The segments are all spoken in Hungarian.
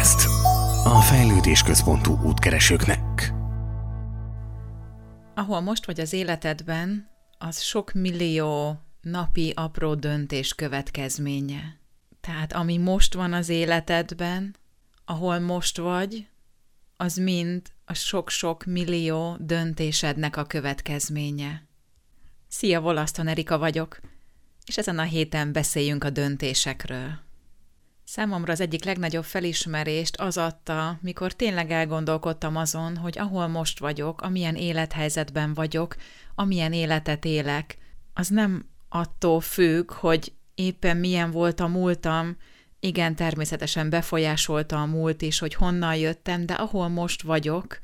Podcast. A fejlődés központú útkeresőknek. Ahol most vagy az életedben, az sok millió napi apró döntés következménye. Tehát ami most van az életedben, ahol most vagy, az mind a sok-sok millió döntésednek a következménye. Szia, Volaszton Erika vagyok, és ezen a héten beszéljünk a döntésekről. Számomra az egyik legnagyobb felismerést az adta, mikor tényleg elgondolkodtam azon, hogy ahol most vagyok, amilyen élethelyzetben vagyok, amilyen életet élek, az nem attól függ, hogy éppen milyen volt a múltam, igen, természetesen befolyásolta a múlt is, hogy honnan jöttem, de ahol most vagyok,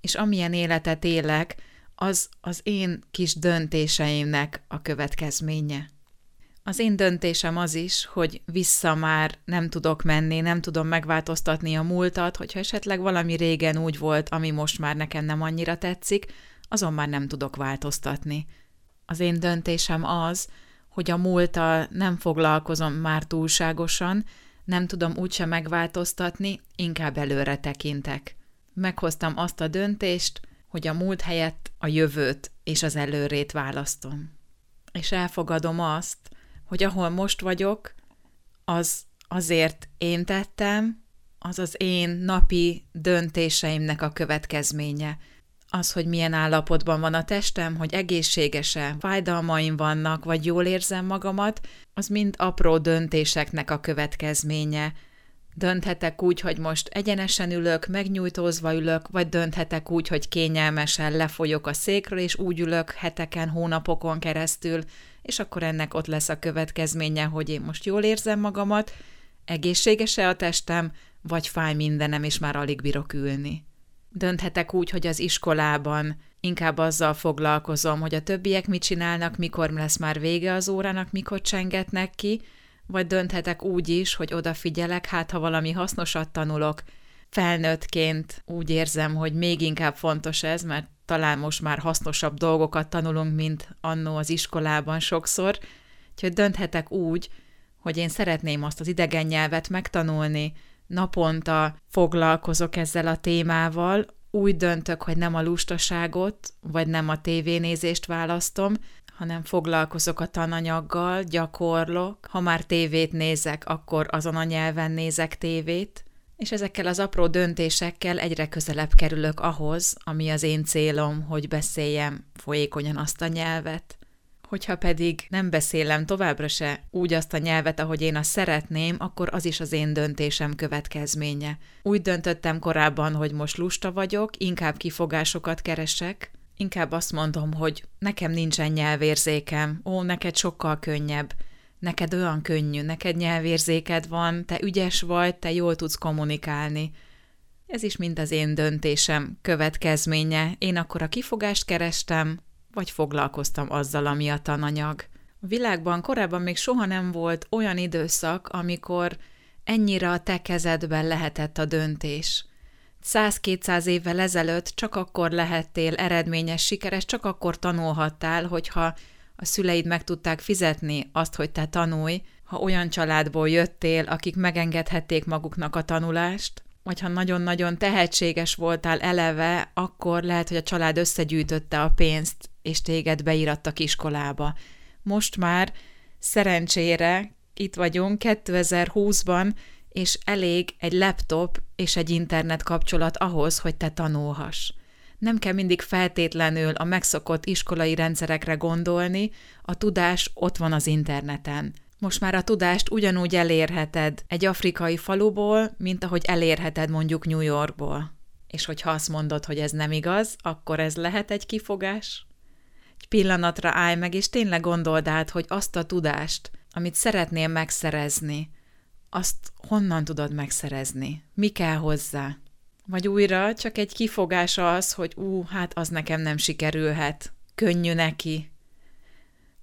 és amilyen életet élek, az az én kis döntéseimnek a következménye. Az én döntésem az is, hogy vissza már nem tudok menni, nem tudom megváltoztatni a múltat, hogyha esetleg valami régen úgy volt, ami most már nekem nem annyira tetszik, azon már nem tudok változtatni. Az én döntésem az, hogy a múlttal nem foglalkozom már túlságosan, nem tudom úgyse megváltoztatni, inkább előre tekintek. Meghoztam azt a döntést, hogy a múlt helyett a jövőt és az előrét választom. És elfogadom azt, hogy ahol most vagyok, az azért én tettem, az az én napi döntéseimnek a következménye. Az, hogy milyen állapotban van a testem, hogy egészségese, fájdalmaim vannak, vagy jól érzem magamat, az mind apró döntéseknek a következménye. Dönthetek úgy, hogy most egyenesen ülök, megnyújtózva ülök, vagy dönthetek úgy, hogy kényelmesen lefolyok a székről, és úgy ülök heteken, hónapokon keresztül, és akkor ennek ott lesz a következménye, hogy én most jól érzem magamat, egészséges-e a testem, vagy fáj mindenem, és már alig bírok ülni. Dönthetek úgy, hogy az iskolában inkább azzal foglalkozom, hogy a többiek mit csinálnak, mikor lesz már vége az órának, mikor csengetnek ki, vagy dönthetek úgy is, hogy odafigyelek, hát ha valami hasznosat tanulok, felnőttként úgy érzem, hogy még inkább fontos ez, mert talán most már hasznosabb dolgokat tanulunk, mint annó az iskolában sokszor, úgyhogy dönthetek úgy, hogy én szeretném azt az idegen nyelvet megtanulni, naponta foglalkozok ezzel a témával, úgy döntök, hogy nem a lustaságot, vagy nem a tévénézést választom, hanem foglalkozok a tananyaggal, gyakorlok. Ha már tévét nézek, akkor azon a nyelven nézek tévét, és ezekkel az apró döntésekkel egyre közelebb kerülök ahhoz, ami az én célom, hogy beszéljem folyékonyan azt a nyelvet. Hogyha pedig nem beszélem továbbra se úgy azt a nyelvet, ahogy én azt szeretném, akkor az is az én döntésem következménye. Úgy döntöttem korábban, hogy most lusta vagyok, inkább kifogásokat keresek, inkább azt mondom, hogy nekem nincsen nyelvérzékem, ó, neked sokkal könnyebb, neked olyan könnyű, neked nyelvérzéked van, te ügyes vagy, te jól tudsz kommunikálni. Ez is mind az én döntésem következménye. Én akkor a kifogást kerestem, vagy foglalkoztam azzal, ami a tananyag. A világban korábban még soha nem volt olyan időszak, amikor ennyire a te kezedben lehetett a döntés. 100-200 évvel ezelőtt csak akkor lehettél eredményes, sikeres, csak akkor tanulhattál, hogyha a szüleid meg tudták fizetni azt, hogy te tanulj, ha olyan családból jöttél, akik megengedhették maguknak a tanulást, vagy ha nagyon-nagyon tehetséges voltál eleve, akkor lehet, hogy a család összegyűjtötte a pénzt, és téged beírattak iskolába. Most már szerencsére itt vagyunk 2020-ban, és elég egy laptop és egy internet kapcsolat ahhoz, hogy te tanulhass. Nem kell mindig feltétlenül a megszokott iskolai rendszerekre gondolni, a tudás ott van az interneten. Most már a tudást ugyanúgy elérheted egy afrikai faluból, mint ahogy elérheted mondjuk New Yorkból. És hogyha azt mondod, hogy ez nem igaz, akkor ez lehet egy kifogás? Egy pillanatra állj meg, és tényleg gondold át, hogy azt a tudást, amit szeretnél megszerezni, azt honnan tudod megszerezni? Mi kell hozzá? Vagy újra csak egy kifogás az, hogy ú, hát az nekem nem sikerülhet. Könnyű neki.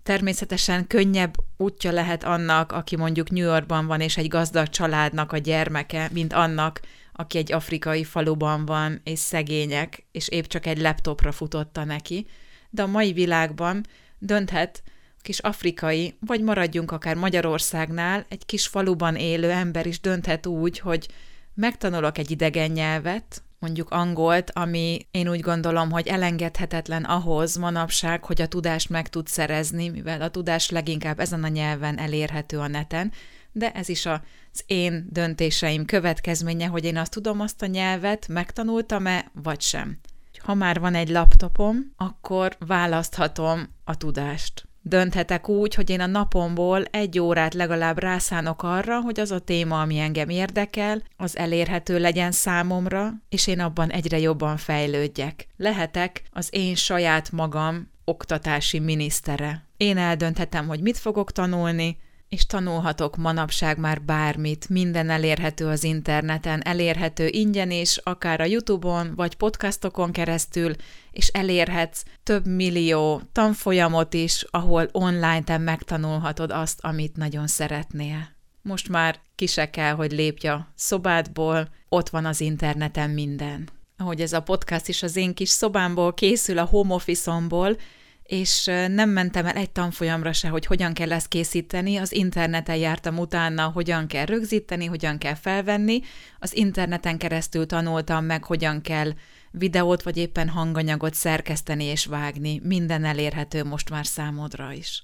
Természetesen könnyebb útja lehet annak, aki mondjuk New Yorkban van, és egy gazdag családnak a gyermeke, mint annak, aki egy afrikai faluban van, és szegények, és épp csak egy laptopra futotta neki. De a mai világban dönthet a kis afrikai, vagy maradjunk akár Magyarországnál, egy kis faluban élő ember is dönthet úgy, hogy megtanulok egy idegen nyelvet, mondjuk angolt, ami én úgy gondolom, hogy elengedhetetlen ahhoz manapság, hogy a tudást meg tud szerezni, mivel a tudás leginkább ezen a nyelven elérhető a neten, de ez is az én döntéseim következménye, hogy én azt tudom azt a nyelvet, megtanultam-e, vagy sem. Ha már van egy laptopom, akkor választhatom a tudást dönthetek úgy, hogy én a napomból egy órát legalább rászánok arra, hogy az a téma, ami engem érdekel, az elérhető legyen számomra, és én abban egyre jobban fejlődjek. Lehetek az én saját magam oktatási minisztere. Én eldönthetem, hogy mit fogok tanulni, és tanulhatok manapság már bármit, minden elérhető az interneten, elérhető ingyen is, akár a YouTube-on, vagy podcastokon keresztül, és elérhetsz több millió tanfolyamot is, ahol online te megtanulhatod azt, amit nagyon szeretnél. Most már ki se kell, hogy lépj a szobádból, ott van az interneten minden. Ahogy ez a podcast is az én kis szobámból készül, a home office-omból, és nem mentem el egy tanfolyamra se, hogy hogyan kell ezt készíteni, az interneten jártam utána, hogyan kell rögzíteni, hogyan kell felvenni, az interneten keresztül tanultam meg, hogyan kell videót vagy éppen hanganyagot szerkeszteni és vágni, minden elérhető most már számodra is.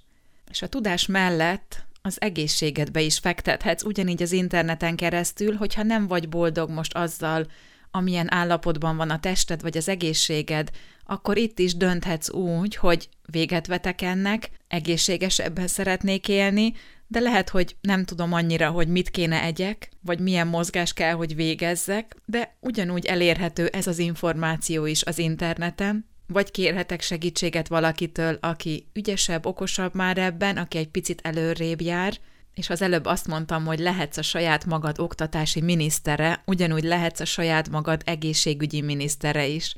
És a tudás mellett az egészségedbe is fektethetsz ugyanígy az interneten keresztül, hogyha nem vagy boldog most azzal, amilyen állapotban van a tested vagy az egészséged, akkor itt is dönthetsz úgy, hogy véget vetek ennek, egészségesebben szeretnék élni, de lehet, hogy nem tudom annyira, hogy mit kéne egyek, vagy milyen mozgás kell, hogy végezzek, de ugyanúgy elérhető ez az információ is az interneten, vagy kérhetek segítséget valakitől, aki ügyesebb, okosabb már ebben, aki egy picit előrébb jár, és az előbb azt mondtam, hogy lehetsz a saját magad oktatási minisztere, ugyanúgy lehetsz a saját magad egészségügyi minisztere is.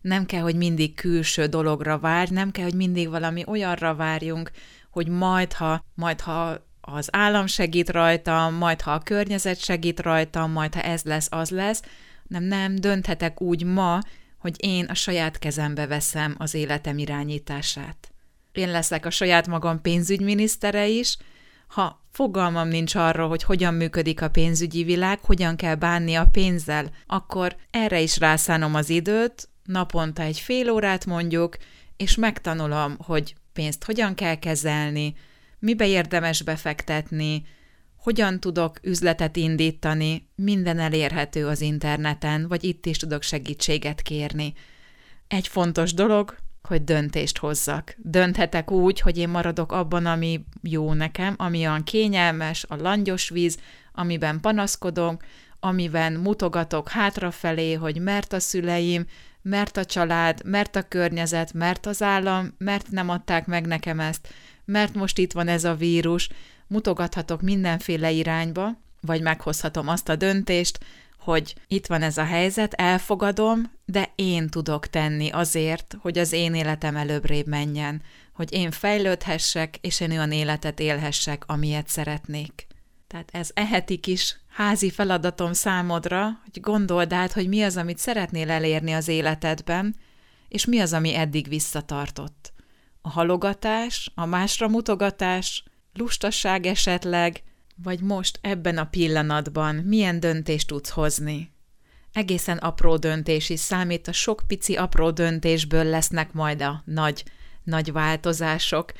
Nem kell, hogy mindig külső dologra várj, nem kell, hogy mindig valami olyanra várjunk, hogy majd ha, majd ha az állam segít rajta, majd ha a környezet segít rajta, majd ha ez lesz, az lesz, nem, nem, dönthetek úgy ma, hogy én a saját kezembe veszem az életem irányítását. Én leszek a saját magam pénzügyminisztere is, ha fogalmam nincs arról, hogy hogyan működik a pénzügyi világ, hogyan kell bánni a pénzzel, akkor erre is rászánom az időt, naponta egy fél órát mondjuk, és megtanulom, hogy pénzt hogyan kell kezelni, mibe érdemes befektetni, hogyan tudok üzletet indítani, minden elérhető az interneten, vagy itt is tudok segítséget kérni. Egy fontos dolog, hogy döntést hozzak. Dönthetek úgy, hogy én maradok abban, ami jó nekem, ami olyan kényelmes, a langyos víz, amiben panaszkodok, amiben mutogatok hátrafelé, hogy mert a szüleim, mert a család, mert a környezet, mert az állam, mert nem adták meg nekem ezt, mert most itt van ez a vírus, mutogathatok mindenféle irányba, vagy meghozhatom azt a döntést, hogy itt van ez a helyzet, elfogadom, de én tudok tenni azért, hogy az én életem előbbre menjen, hogy én fejlődhessek, és én olyan életet élhessek, amilyet szeretnék. Tehát ez ehetik is házi feladatom számodra, hogy gondold át, hogy mi az, amit szeretnél elérni az életedben, és mi az, ami eddig visszatartott. A halogatás, a másra mutogatás, lustaság esetleg, vagy most ebben a pillanatban milyen döntést tudsz hozni. Egészen apró döntés is számít, a sok pici apró döntésből lesznek majd a nagy, nagy változások.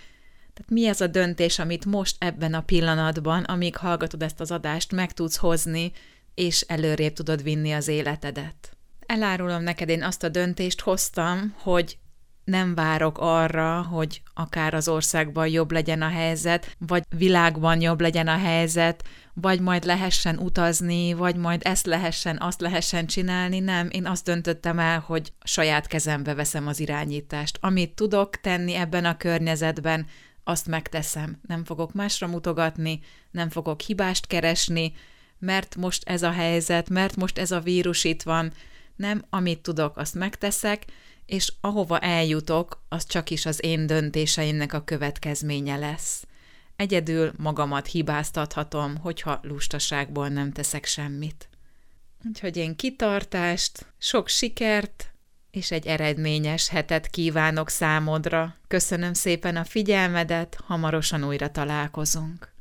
Tehát mi ez a döntés, amit most ebben a pillanatban, amíg hallgatod ezt az adást, meg tudsz hozni, és előrébb tudod vinni az életedet. Elárulom neked, én azt a döntést hoztam, hogy nem várok arra, hogy akár az országban jobb legyen a helyzet, vagy világban jobb legyen a helyzet, vagy majd lehessen utazni, vagy majd ezt lehessen, azt lehessen csinálni. Nem, én azt döntöttem el, hogy saját kezembe veszem az irányítást. Amit tudok tenni ebben a környezetben, azt megteszem. Nem fogok másra mutogatni, nem fogok hibást keresni, mert most ez a helyzet, mert most ez a vírus itt van. Nem, amit tudok, azt megteszek, és ahova eljutok, az csak is az én döntéseimnek a következménye lesz. Egyedül magamat hibáztathatom, hogyha lustaságból nem teszek semmit. Úgyhogy én kitartást, sok sikert, és egy eredményes hetet kívánok számodra. Köszönöm szépen a figyelmedet, hamarosan újra találkozunk.